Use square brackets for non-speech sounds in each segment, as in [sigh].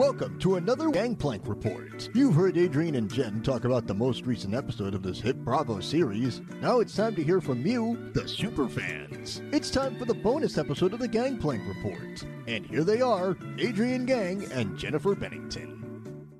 Welcome to another Gangplank Report. You've heard Adrienne and Jen talk about the most recent episode of this hit Bravo series. Now it's time to hear from you, the superfans. It's time for the bonus episode of the Gangplank Report. And here they are, Adrienne Gang and Jennifer Bennington.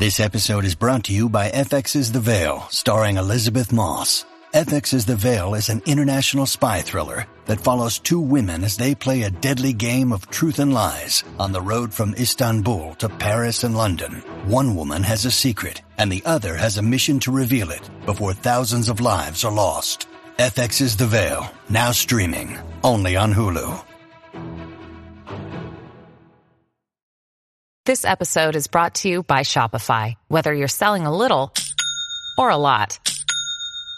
This episode is brought to you by FX's The Veil, starring Elisabeth Moss. FX's The Veil is an international spy thriller that follows two women as they play a deadly game of truth and lies on the road from Istanbul to Paris and London. One woman has a secret, and the other has a mission to reveal it before thousands of lives are lost. FX's The Veil, now streaming, only on Hulu. This episode is brought to you by Shopify. Whether you're selling a little or a lot,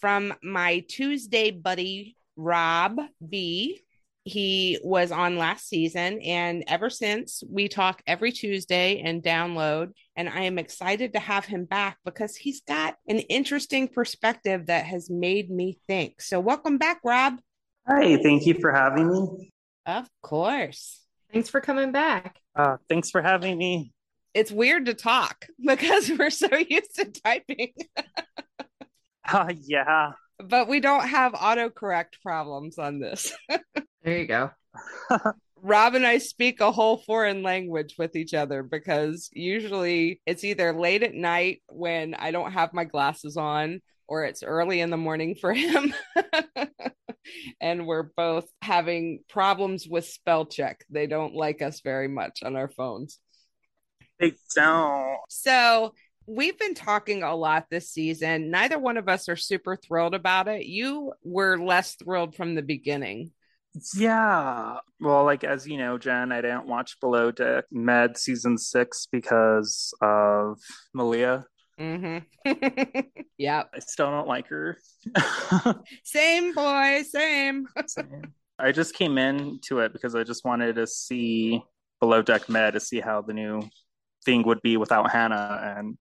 from my Tuesday buddy, Rob B. He was on last season, and ever since we talk every Tuesday and download. And I am excited to have him back because he's got an interesting perspective that has made me think. So, welcome back, Rob. Hi, thank you for having me. Of course. Thanks for coming back. Uh, thanks for having me. It's weird to talk [laughs] because we're so [laughs] used to typing. [laughs] Uh, [laughs] yeah. but we don't have autocorrect problems on this. [laughs] There you go. [laughs] Rob and I speak a whole foreign language with each other because usually it's either late at night when I don't have my glasses on or it's early in the morning for him. and we're both having problems with spell check. They don't like us very much on our phones. They don't. So we've been talking a lot this season. Neither one of us are super thrilled about it. You were less thrilled from the beginning. Yeah. Well, like as you know, Jen, I didn't watch Below Deck Med season six because of Malia. Mm-hmm. [laughs] yeah. I still don't like her. [laughs] Same boy, same. I just came into it because I just wanted to see Below Deck Med to see how the new thing would be without Hannah, and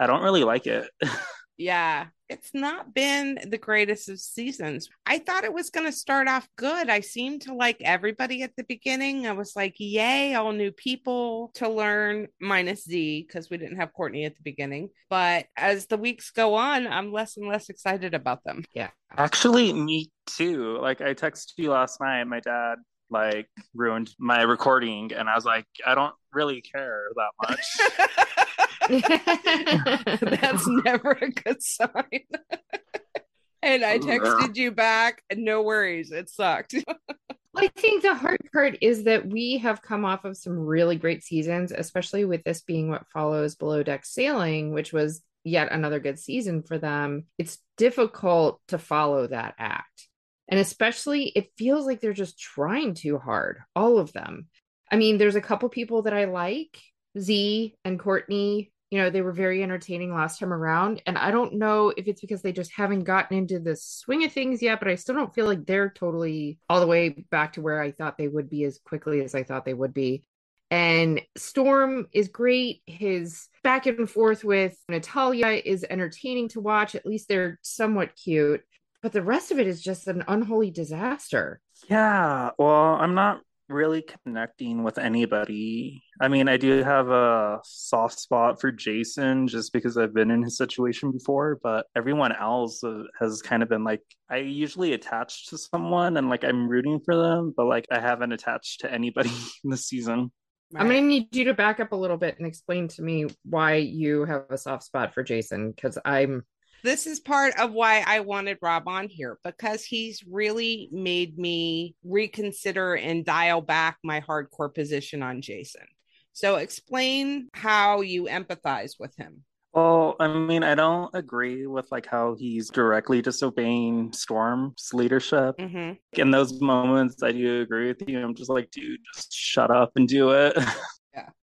I don't really like it. [laughs] yeah. It's not been the greatest of seasons. I thought it was going to start off good. I seemed to like everybody at the beginning. I was like, yay, all new people to learn, minus Z, because we didn't have Courtney at the beginning. But as the weeks go on, I'm less and less excited about them. Yeah. Actually, me too. Like I texted you last night. My dad like ruined my recording, and I was like, I don't really care that [laughs] much. [laughs] [laughs] That's never a good sign. [laughs] and I texted you back, no worries, it sucked. [laughs] I think the hard part is that we have come off of some really great seasons, especially with this being what follows Below Deck Sailing, which was yet another good season for them. It's difficult to follow that act. And especially, it feels like they're just trying too hard, all of them. I mean, there's a couple people that I like, Z and Courtney. You know, they were very entertaining last time around. And I don't know if it's because they just haven't gotten into the swing of things yet, but I still don't feel like they're totally all the way back to where I thought they would be as quickly as I thought they would be. And Storm is great. His back and forth with Natalya is entertaining to watch. At least they're somewhat cute. But the rest of it is just an unholy disaster. Yeah, well, I'm not really connecting with anybody. I mean, I do have a soft spot for Jason just because I've been in his situation before, but everyone else uh, has kind of been like, I usually attach to someone and like I'm rooting for them, but like I haven't attached to anybody [laughs] this season. I'm going to need you to back up a little bit and explain to me why you have a soft spot for Jason because I'm this is part of why I wanted Rob on here because he's really made me reconsider and dial back my hardcore position on Jason. So explain how you empathize with him. Well, I mean, I don't agree with like how he's directly disobeying Storm's leadership. Mm-hmm. In those moments, I do agree with you. I'm just like, dude, just shut up and do it. [laughs]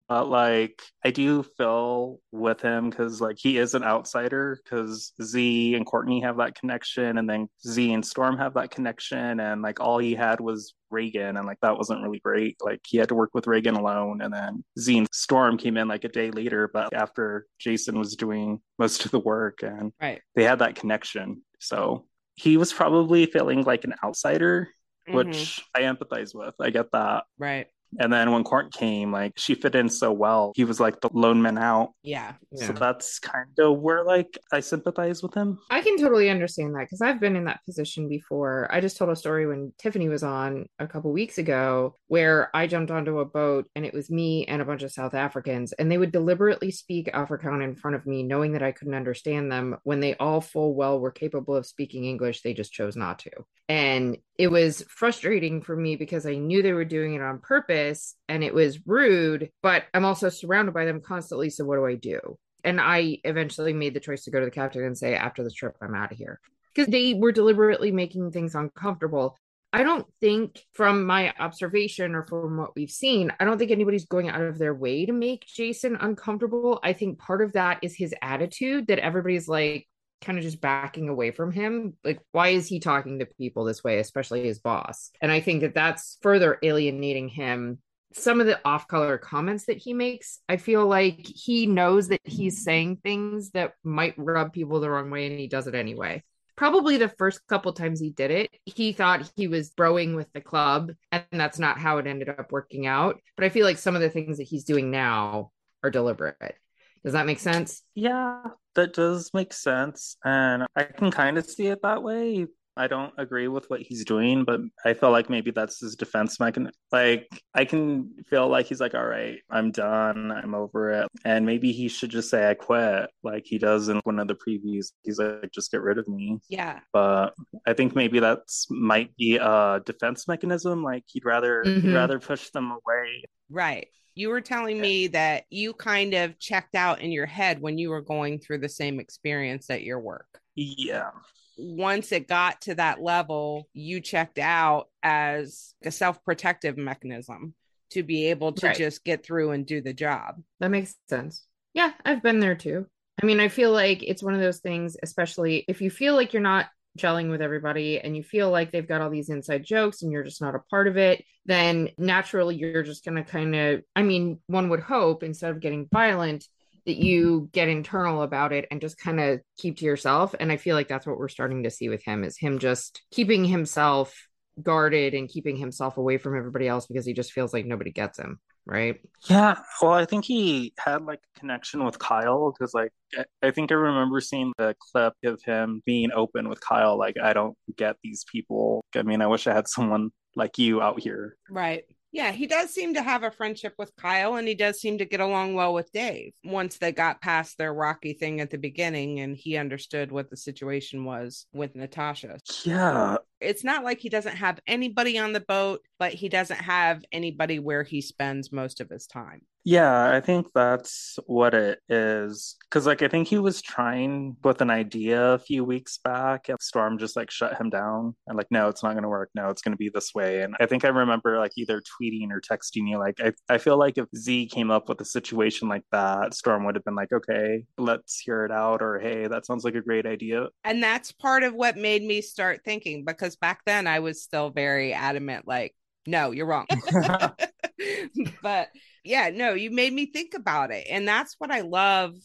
But like, I do feel with him because like he is an outsider because Z and Courtney have that connection, and then Z and Storm have that connection, and like all he had was Raygan, and like that wasn't really great. Like he had to work with Raygan alone, and then Z and Storm came in like a day later, but after Jason was doing most of the work, and Right. they had that connection. So he was probably feeling like an outsider, which Mhm. I empathize with. I get that. Right. And then when Court came, like she fit in so well. He was like the lone man out. Yeah. So that's kind of where like I sympathize with him. I can totally understand that because I've been in that position before. I just told a story when Tiffany was on a couple weeks ago where I jumped onto a boat and it was me and a bunch of South Africans, and they would deliberately speak Afrikaans in front of me, knowing that I couldn't understand them when they all full well were capable of speaking English. They just chose not to. And it was frustrating for me because I knew they were doing it on purpose and it was rude, but I'm also surrounded by them constantly. So what do I do? And I eventually made the choice to go to the captain and say, after this trip, I'm out of here. Because they were deliberately making things uncomfortable. I don't think, from my observation or from what we've seen, I don't think anybody's going out of their way to make Jason uncomfortable. I think part of that is his attitude that everybody's like kind of just backing away from him. Like, why is he talking to people this way, especially his boss? And I think that that's further alienating him some of the off color comments that he makes, I feel like he knows that he's saying things that might rub people the wrong way and he does it anyway. Probably the first couple times he did it, he thought he was broing with the club, and that's not how it ended up working out. But I feel like some of the things that he's doing now are deliberate. Does that make sense? Yeah, that does make sense. And I can kind of see it that way. I don't agree with what he's doing, but I feel like maybe that's his defense mechanism. Like, I can feel like he's like, all right, I'm done. I'm over it. And maybe he should just say, I quit, like he does in one of the previews. He's like, just get rid of me. Yeah. But I think maybe that's might be a defense mechanism. Like, he'd rather, he'd Mhm. rather push them away. Right. You were telling me that you kind of checked out in your head when you were going through the same experience at your work. Yeah. Once it got to that level, you checked out as a self protective mechanism to be able to Right. just get through and do the job. That makes sense. Yeah, I've been there too. I mean, I feel like it's one of those things, especially if you feel like you're not gelling with everybody and you feel like they've got all these inside jokes and you're just not a part of it, then naturally you're just going to kind of, I mean, one would hope instead of getting violent, that you get internal about it and just kind of keep to yourself. And I feel like that's what we're starting to see with him is him just keeping himself guarded and keeping himself away from everybody else because he just feels like nobody gets him. Right. Yeah, well, I think he had like a connection with Kyle because, like, I- I think I remember seeing the clip of him being open with Kyle. Like, I don't get these people. I mean, I wish I had someone like you out here. Right. Yeah, he does seem to have a friendship with Kyle and he does seem to get along well with Dave once they got past their rocky thing at the beginning and he understood what the situation was with Natasha. Yeah, It's not like he doesn't have anybody on the boat, but he doesn't have anybody where he spends most of his time. yeah, I think that's what it is. Because, like, I think he was trying with an idea a few weeks back, and Storm just like shut him down and like, no, it's not going to work. No, it's going to be this way. And I think I remember like either tweeting or texting you, like, I, I feel like if Z came up with a situation like that, Storm would have been like, okay, let's hear it out, or hey, that sounds like a great idea. And that's part of what made me start thinking because back then I was still very adamant, like, no, you're wrong. [laughs] [laughs] but yeah, no, you made me think about it. And that's what I love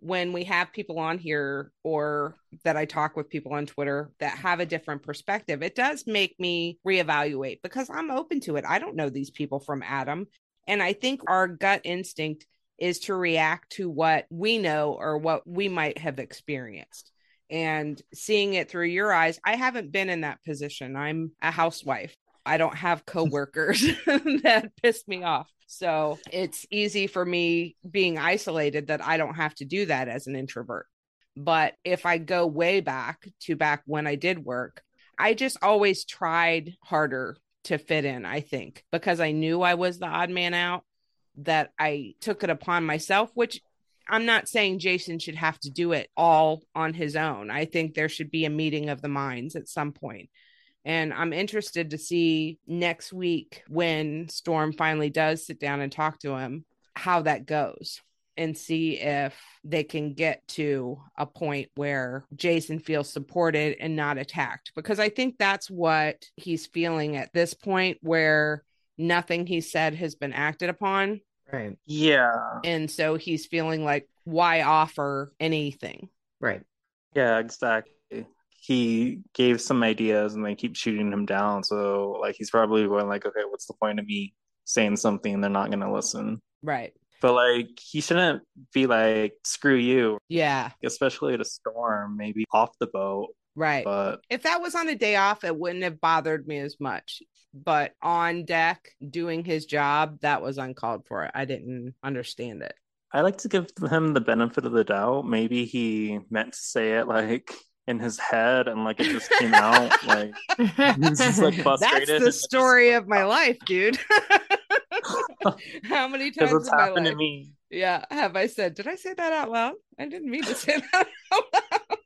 when we have people on here or that I talk with people on Twitter that have a different perspective. It does make me reevaluate because I'm open to it. I don't know these people from Adam. And I think our gut instinct is to react to what we know or what we might have experienced. And seeing it through your eyes, I haven't been in that position. I'm a housewife. I don't have coworkers [laughs] that piss me off. So it's easy for me being isolated that I don't have to do that as an introvert. But if I go way back to back when I did work, I just always tried harder to fit in, I think, because I knew I was the odd man out, that I took it upon myself, which I'm not saying Jason should have to do it all on his own. I think there should be a meeting of the minds at some point. And I'm interested to see next week when Storm finally does sit down and talk to him, how that goes and see if they can get to a point where Jason feels supported and not attacked. Because I think that's what he's feeling at this point, where nothing he said has been acted upon. Right. Yeah. And so he's feeling like, why offer anything? Right. Yeah, exactly. He gave some ideas and they keep shooting him down. So like he's probably going like, okay, what's the point of me saying something? They're not gonna listen. Right. But like he shouldn't be like, screw you, Yeah. especially at a storm, maybe off the boat. Right. But if that was on a day off, it wouldn't have bothered me as much. But on deck doing his job, that was uncalled for. I didn't understand it. I like to give him the benefit of the doubt. Maybe he meant to say it like in his head and like it just came out [laughs] like he's just like That's frustrated. and the it just- story of my [laughs] life, dude. [laughs] How many times it's happened to me. Yeah, have I said? Did I say that out loud? I didn't mean to say that out loud.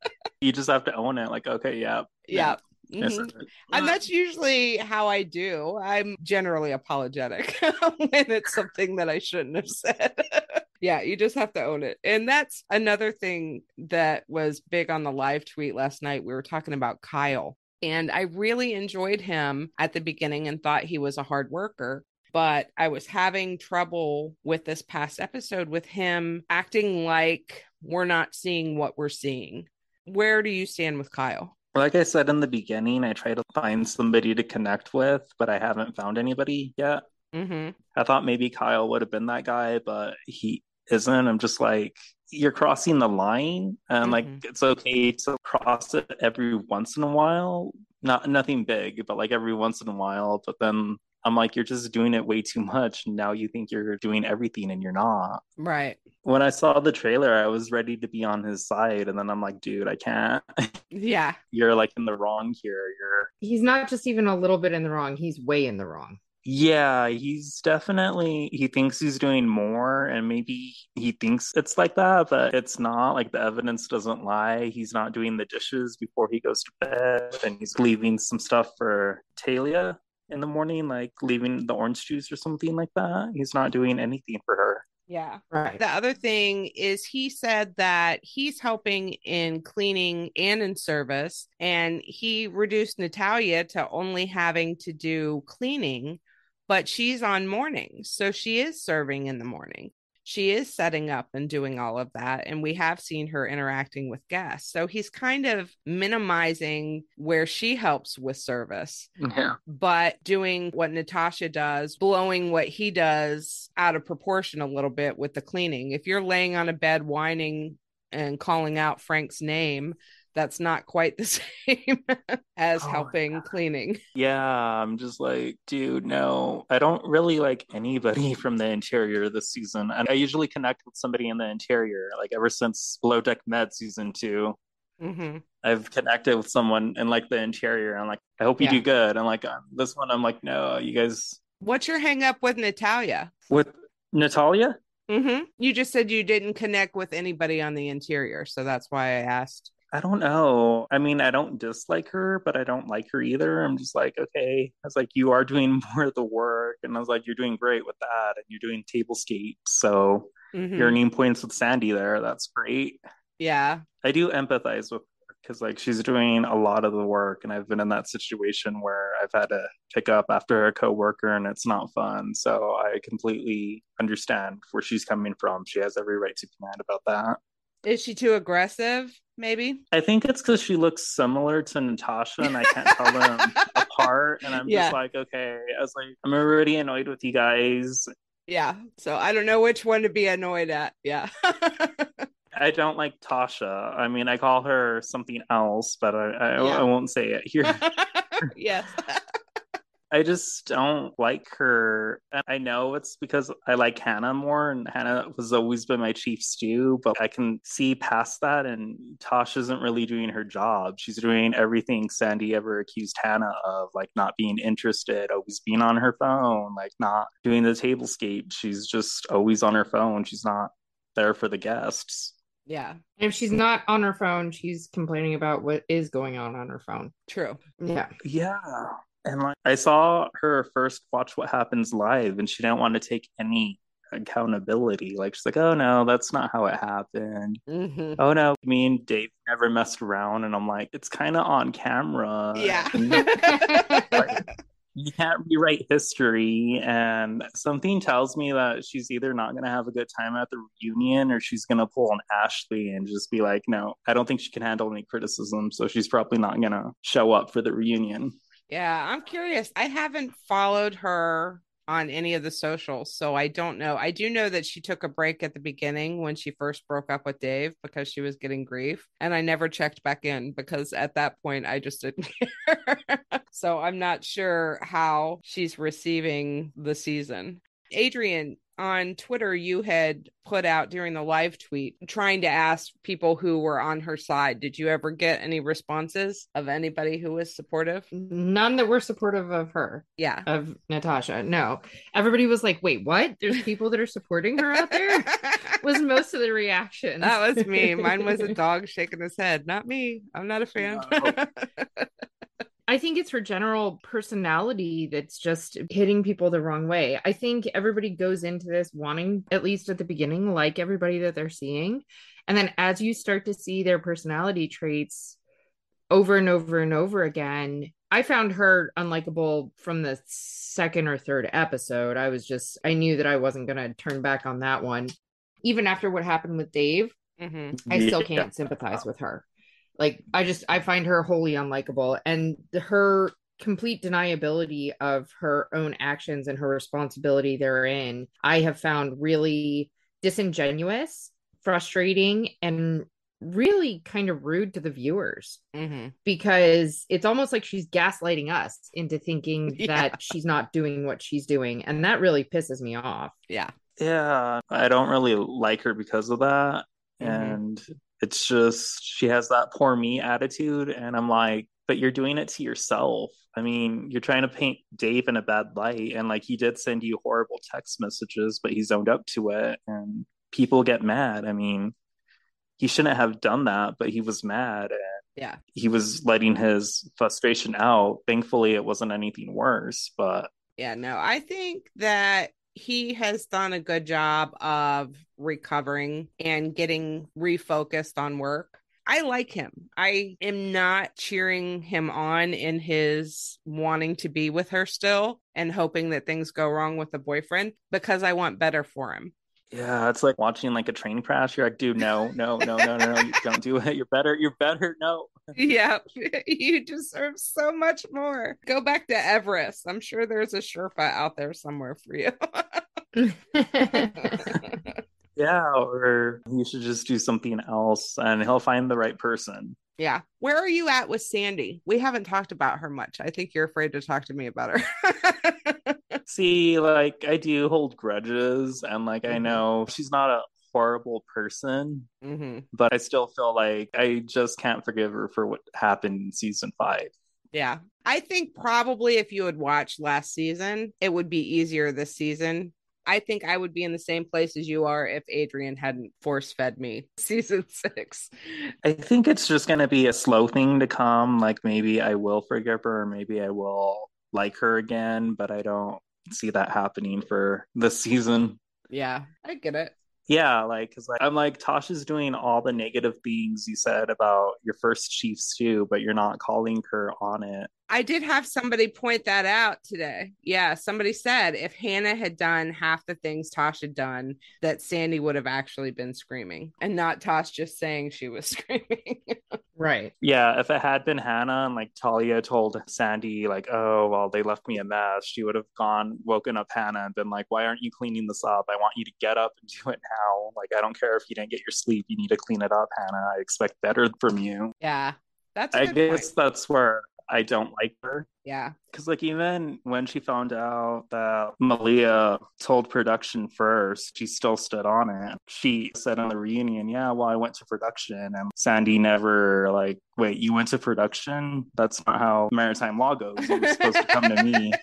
You just have to own it. Like, okay, yeah. yeah. I Mhm. And that's usually how I do. I'm generally apologetic [laughs] when it's something that I shouldn't have said. [laughs] yeah, you just have to own it. And that's another thing that was big on the live tweet last night. We were talking about Kyle, and I really enjoyed him at the beginning and thought he was a hard worker. But I was having trouble with this past episode with him acting like we're not seeing what we're seeing. Where do you stand with Kyle? Like I said in the beginning, I try to find somebody to connect with, but I haven't found anybody yet. Mm-hmm. I thought maybe Kyle would have been that guy, but he isn't. I'm just like, you're crossing the line, and like Mhm. it's okay to cross it every once in a while. Not nothing big, but like every once in a while. But then I'm like, you're just doing it way too much. Now you think you're doing everything, and you're not. Right. When I saw the trailer, I was ready to be on his side, and then I'm like, dude, I can't. [laughs] Yeah. you're like in the wrong here. You're He's not just even a little bit in the wrong, he's way in the wrong. Yeah, he's definitely he thinks he's doing more and maybe he thinks it's like that, but it's not. Like the evidence doesn't lie. He's not doing the dishes before he goes to bed and he's leaving some stuff for Talia in the morning, like leaving the orange juice or something like that. He's not doing anything for her. Yeah. Right. The other thing is he said that he's helping in cleaning and in service, and he reduced Natalya to only having to do cleaning, but she's on mornings. So she is serving in the morning. She is setting up and doing all of that. And we have seen her interacting with guests. So he's kind of minimizing where she helps with service Yeah. but doing what Natasha does, blowing what he does out of proportion a little bit with the cleaning. If you're laying on a bed whining and calling out Frank's name, that's not quite the [laughs] same as Oh helping cleaning. Yeah, I'm just like, dude, no. I don't really like anybody [laughs] from the interior this season. And I usually connect with somebody in the interior, like ever since Below Deck Med season two. hmm I've connected with someone in like the interior. I'm like, I hope you Yeah. do good. And like um, this one, I'm like, no, you guys What's your hang up with Natalya? with Natalya. Mm-hmm. You just said you didn't connect with anybody on the interior. So that's why I asked. I don't know. I mean, I don't dislike her, but I don't like her either. I'm just like, okay. I was like, you are doing [laughs] more of the work, and I was like, you're doing great with that, and you're doing tablescape, so Mhm. you're earning points with Sandy there. That's great. Yeah. I do empathize with her because like she's doing a lot of the work, and I've been in that situation where I've had to pick up after a coworker, and it's not fun. So I completely understand where she's coming from. She has every right to be mad about that. Is she too aggressive? Maybe. I think it's because she looks similar to Natasha, and I can't tell them [laughs] apart. And I'm Yeah. just like, okay. I was like, I'm already annoyed with you guys. Yeah. So I don't know which one to be annoyed at. Yeah. [laughs] I don't like Tasha. I mean, I call her something else, but I I, Yeah. I won't say it here. [laughs] yes. I just don't like her. And I know it's because I like Hannah more, and Hannah has always been my chief stew, but I can see past that. And Tosh isn't really doing her job. She's doing everything Sandy ever accused Hannah of, like not being interested, always being on her phone, like not doing the tablescape. She's just always on her phone. She's not there for the guests. Yeah. And if she's not on her phone, she's complaining about what is going on on her phone. True. Yeah. Yeah. And like I saw her first watch what happens live and she didn't want to take any accountability. Like she's like, oh no, that's not how it happened. Mhm. Oh no, me and Dave never messed around. And I'm like, it's kind of on camera. Yeah. [laughs] you can't rewrite history and something tells me that she's either not going to have a good time at the reunion or she's going to pull on ashley and just be like no i don't think she can handle any criticism so she's probably not going to show up for the reunion Yeah, I'm curious. I haven't followed her on any of the socials, so I don't know. I do know that she took a break at the beginning when she first broke up with Dave because she was getting grief, and I never checked back in because at that point I just didn't [laughs] care. so I'm not sure how she's receiving the season. Adrienne, on Twitter, you had put out during the live tweet trying to ask people who were on her side. Did you ever get any responses of anybody who was supportive? None that were supportive of her, Yeah. of Natasha. No. Everybody was like, wait, what? There's people that are supporting her out there? [laughs] Was most of the reaction. that was me. Mine was a [laughs] dog shaking his head. Not me. I'm not a fan. [laughs] I think it's her general personality that's just hitting people the wrong way. I think everybody goes into this wanting, at least at the beginning, like everybody that they're seeing. And then as you start to see their personality traits over and over and over again, I found her unlikable from the second or third episode. I was just, I knew that I wasn't going to turn back on that one. Even after what happened with Dave, hmm I still can't sympathize with her. Like I just I find her wholly unlikable and the, her complete deniability of her own actions and her responsibility therein I have found really disingenuous, frustrating and really kind of rude to the viewers hmm because it's almost like she's gaslighting us into thinking [laughs] Yeah. that she's not doing what she's doing and that really pisses me off. Yeah. yeah i don't really like her because of that Mhm. and it's just she has that poor me attitude and i'm like but you're doing it to yourself i mean you're trying to paint dave in a bad light and like he did send you horrible text messages but he's owned up to it and people get mad i mean he shouldn't have done that but he was mad and Yeah. he was letting his frustration out thankfully it wasn't anything worse but Yeah. No, I think that he has done a good job of recovering and getting refocused on work. I like him. I am not cheering him on in his wanting to be with her still and hoping that things go wrong with the boyfriend because I want better for him. Yeah, it's like watching like a train crash. You're like, dude, no, no, no, no, no, no, don't do it. You're better. You're better. No. [laughs] Yeah, [laughs] you deserve so much more. Go back to Everest. I'm sure there's a Sherpa out there somewhere for you. [laughs] Yeah, or you should just do something else and he'll find the right person. yeah. Where are you at with Sandy? We haven't talked about her much. I think you're afraid to talk to me about her. See, like I do hold grudges and like I Mhm. know she's not a horrible person, hmm but I still feel like I just can't forgive her for what happened in season five. Yeah. I think probably if you had watched last season, it would be easier this season. I think I would be in the same place as you are if Adrienne hadn't force fed me [laughs] season six. I think it's just gonna be a slow thing to come. Like maybe I will forgive her, or maybe I will like her again, but I don't see that happening for this season. Yeah, I get it. Yeah, like because like, I'm like Tasha's doing all the negative things you said about your first chief stew, but you're not calling her on it. I did have somebody point that out today. Yeah, somebody said if Hannah had done half the things Tosh had done, that Sandy would have actually been screaming and not Tosh just saying she was [laughs] screaming. Right. Yeah, if it had been Hannah and like Talia told Sandy like, oh well, they left me a mess, she would have gone woken up Hannah and been like, why aren't you cleaning this up? I want you to get up and do it now. Like I don't care if you didn't get your sleep, you need to clean it up, Hannah. I expect better from you. yeah, that's a I good guess point. that's where I don't like her. Yeah, Because, like, even when she found out that Malia told production first, she still stood on it. She said on the reunion, Yeah, well, I went to production. And Sandy never, like, wait, you went to production? That's not how maritime law goes. You were supposed to come to me. [laughs]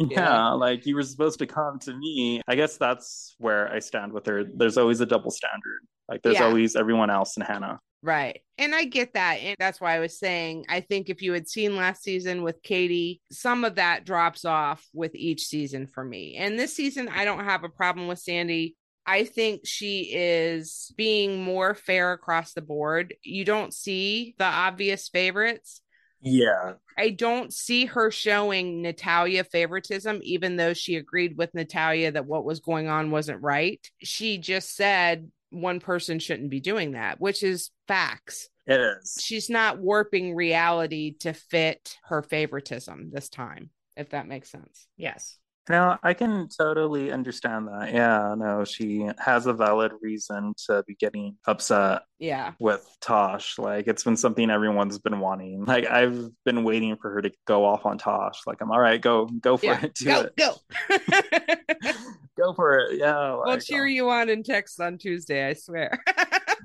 Yeah, like, you were supposed to come to me. I guess that's where I stand with her. There's always a double standard. Like, there's Yeah. always everyone else and Hannah. Right. And I get that. And that's why I was saying, I think if you had seen last season with Katie, some of that drops off with each season for me. And this season, I don't have a problem with Sandy. I think she is being more fair across the board. You don't see the obvious favorites. Yeah. I don't see her showing Natalya favoritism, even though she agreed with Natalya that what was going on wasn't right. She just said one person shouldn't be doing that, which is facts. It is. She's not warping reality to fit her favoritism this time, if that makes sense. Yes. No, I can totally understand that. Yeah, no, she has a valid reason to be getting upset Yeah. with Tosh. Like it's been something everyone's been wanting. Like I've been waiting for her to go off on Tosh. Like I'm all right, go go for Yeah. it. Do Go, it. go. [laughs] Go for it. Yeah. we'll like, cheer um you on in text on Tuesday, I swear.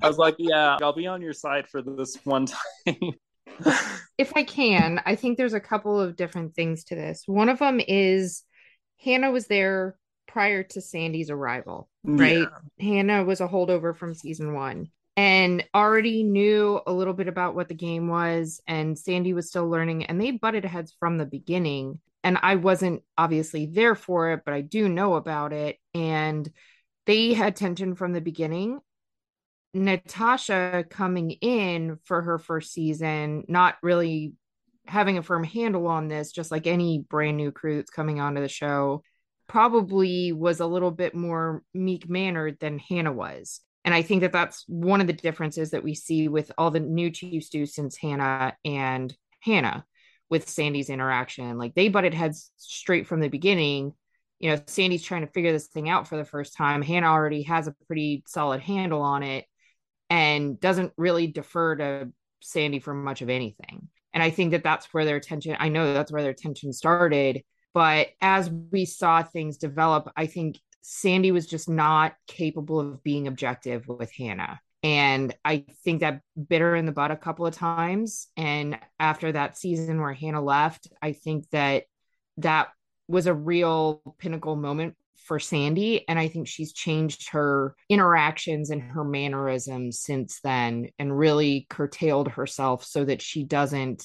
I was like, [laughs] yeah, I'll be on your side for this one time. [laughs] If I can, I think there's a couple of different things to this. One of them is Hannah was there prior to Sandy's arrival, right? Hannah was a holdover from season one and already knew a little bit about what the game was, and Sandy was still learning, and they butted heads from the beginning. And I wasn't obviously there for it, but I do know about it. And they had tension from the beginning. Natasha coming in for her first season, not really having a firm handle on this, just like any brand new crew that's coming onto the show, probably was a little bit more meek mannered than Hannah was. And I think that that's one of the differences that we see with all the new Chief Stew since Hannah and Hannah with Sandy's interaction. Like they butted heads straight from the beginning. You know, Sandy's trying to figure this thing out for the first time. Hannah already has a pretty solid handle on it and doesn't really defer to Sandy for much of anything. And I think that that's where their tension, I know that's where their tension started. But as we saw things develop, I think Sandy was just not capable of being objective with Hannah. And I think that bit her in the butt a couple of times. And after that season where Hannah left, I think that that was a real pinnacle moment for Sandy. And I think she's changed her interactions and her mannerisms since then and really curtailed herself so that she doesn't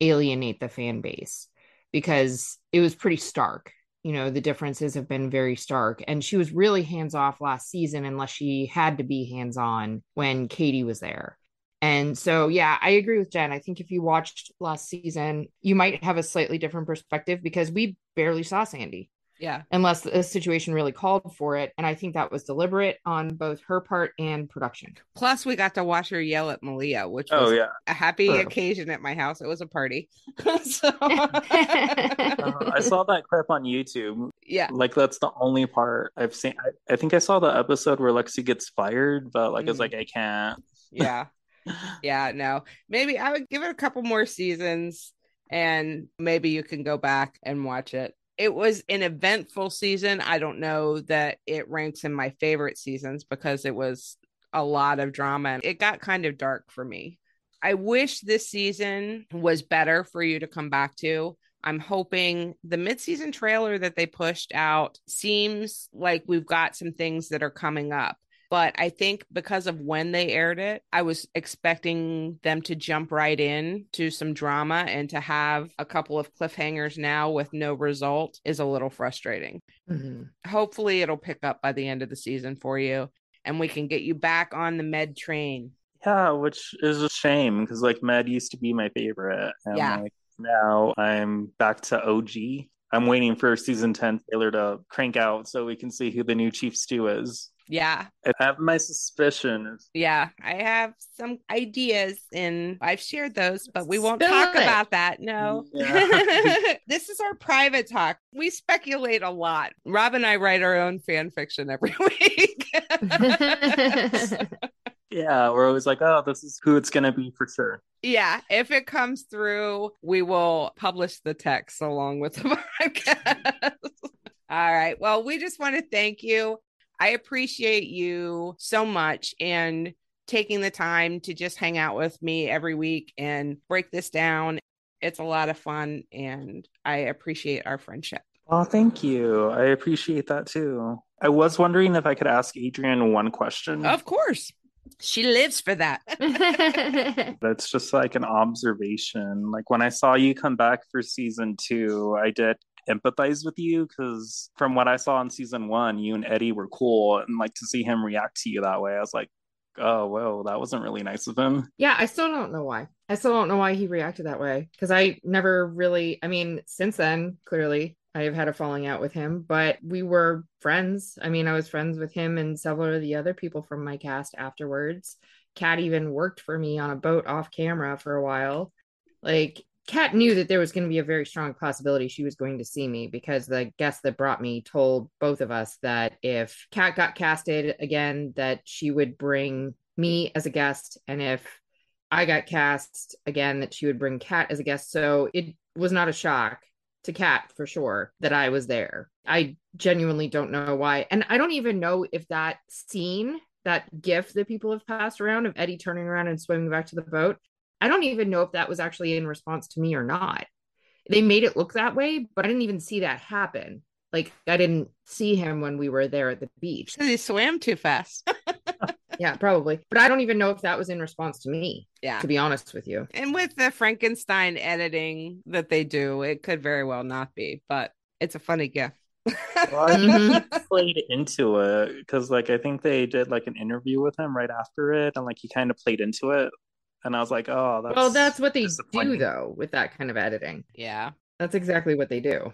alienate the fan base because it was pretty stark. You know, the differences have been very stark. And she was really hands off last season, unless she had to be hands on when Katie was there. And so, yeah, I agree with Jen. I think if you watched last season, you might have a slightly different perspective because we barely saw Sandy yeah. unless the situation really called for it. And I think that was deliberate on both her part and production. Plus, we got to watch her yell at Malia, which oh was yeah. a happy Sure. occasion at my house. It was a party. [laughs] so, [laughs] Uh, I saw that clip on YouTube. yeah. Like that's the only part I've seen. I, I think I saw the episode where Lexi gets fired, but like it's Mhm. like I can't. Yeah. [laughs] Yeah. No, maybe I would give it a couple more seasons and maybe you can go back and watch it. It was an eventful season. I don't know that it ranks in my favorite seasons because it was a lot of drama it got kind of dark for me. I wish this season was better for you to come back to. I'm hoping the mid-season trailer that they pushed out seems like we've got some things that are coming up. But I think because of when they aired it, I was expecting them to jump right in to some drama and to have a couple of cliffhangers now with no result is a little frustrating. Mm-hmm. Hopefully it'll pick up by the end of the season for you and we can get you back on the med train. Yeah, which is a shame because like Med used to be my favorite, and Yeah. like now I'm back to OG. I'm waiting for season ten trailer to crank out so we can see who the new chief stew is. Yeah. I have my suspicions. Yeah, I have some ideas and I've shared those, but we won't Spill talk it. about that. No. Yeah. [laughs] [laughs] this is our private talk. We speculate a lot. Rob and I write our own fan fiction every [laughs] week. Yeah, we're always like, oh, this is who it's gonna be for sure. yeah, if it comes through, we will publish the text along with the podcast. All right. Well, we just want to thank you. I appreciate you so much and taking the time to just hang out with me every week and break this down. It's a lot of fun and I appreciate our friendship. Oh, thank you. I appreciate that too. I was wondering if I could ask Adrienne one question. Of course. She lives for that. [laughs] That's just like an observation. Like when I saw you come back for season two, I did empathize with you because from what I saw in season one, you and Eddie were cool, and like to see him react to you that way, I was like, oh, whoa, that wasn't really nice of him. Yeah, I still don't know why. I still don't know why he reacted that way because I never really, I mean, since then, clearly, I have had a falling out with him, but we were friends. I mean, I was friends with him and several of the other people from my cast afterwards. Kat even worked for me on a boat off camera for a while. Like, Kat knew that there was going to be a very strong possibility she was going to see me because the guest that brought me told both of us that if Kat got casted again, that she would bring me as a guest, and if I got cast again, that she would bring Kat as a guest. So it was not a shock to Kat for sure that I was there. I genuinely don't know why. And I don't even know if that scene, that gif that people have passed around of Eddie turning around and swimming back to the boat, I don't even know if that was actually in response to me or not. They made it look that way, but I didn't even see that happen. Like I didn't see him when we were there at the beach. He swam too fast. [laughs] yeah, probably. But I don't even know if that was in response to me. Yeah. To be honest with you. And with the Frankenstein editing that they do, it could very well not be, but it's a funny gift. [laughs] well, I mm-hmm. [laughs] played into it because, like, I think they did like an interview with him right after it, and like he kind of played into it, and I was like, oh, that's well, that's what they do though with that kind of editing. Yeah, that's exactly what they do.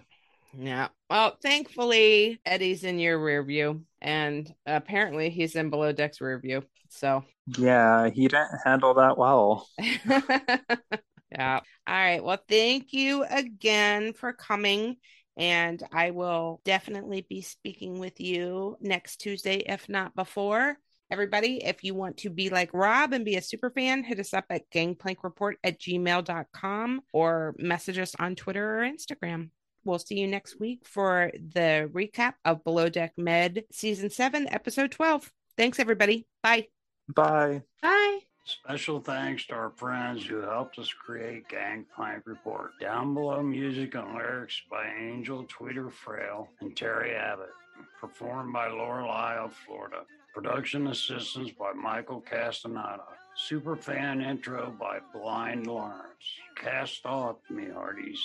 Yeah. Well, thankfully, Eddie's in your rear view, and apparently he's in below deck's rear view. So yeah, he didn't handle that well. [laughs] yeah. All right. Well, thank you again for coming. And I will definitely be speaking with you next Tuesday, if not before. Everybody, if you want to be like Rob and be a super fan, hit us up at gangplankreport at gmail.com or message us on Twitter or Instagram. We'll see you next week for the recap of Below Deck Med Season 7, Episode 12. Thanks, everybody. Bye. Bye. Bye. Special thanks to our friends who helped us create Gangplank Report. Down below music and lyrics by Angel Tweeter Frail and Terry Abbott. Performed by Lorelei of Florida. Production assistance by Michael Castaneda. Super fan intro by Blind Lawrence. Cast off, me hearties.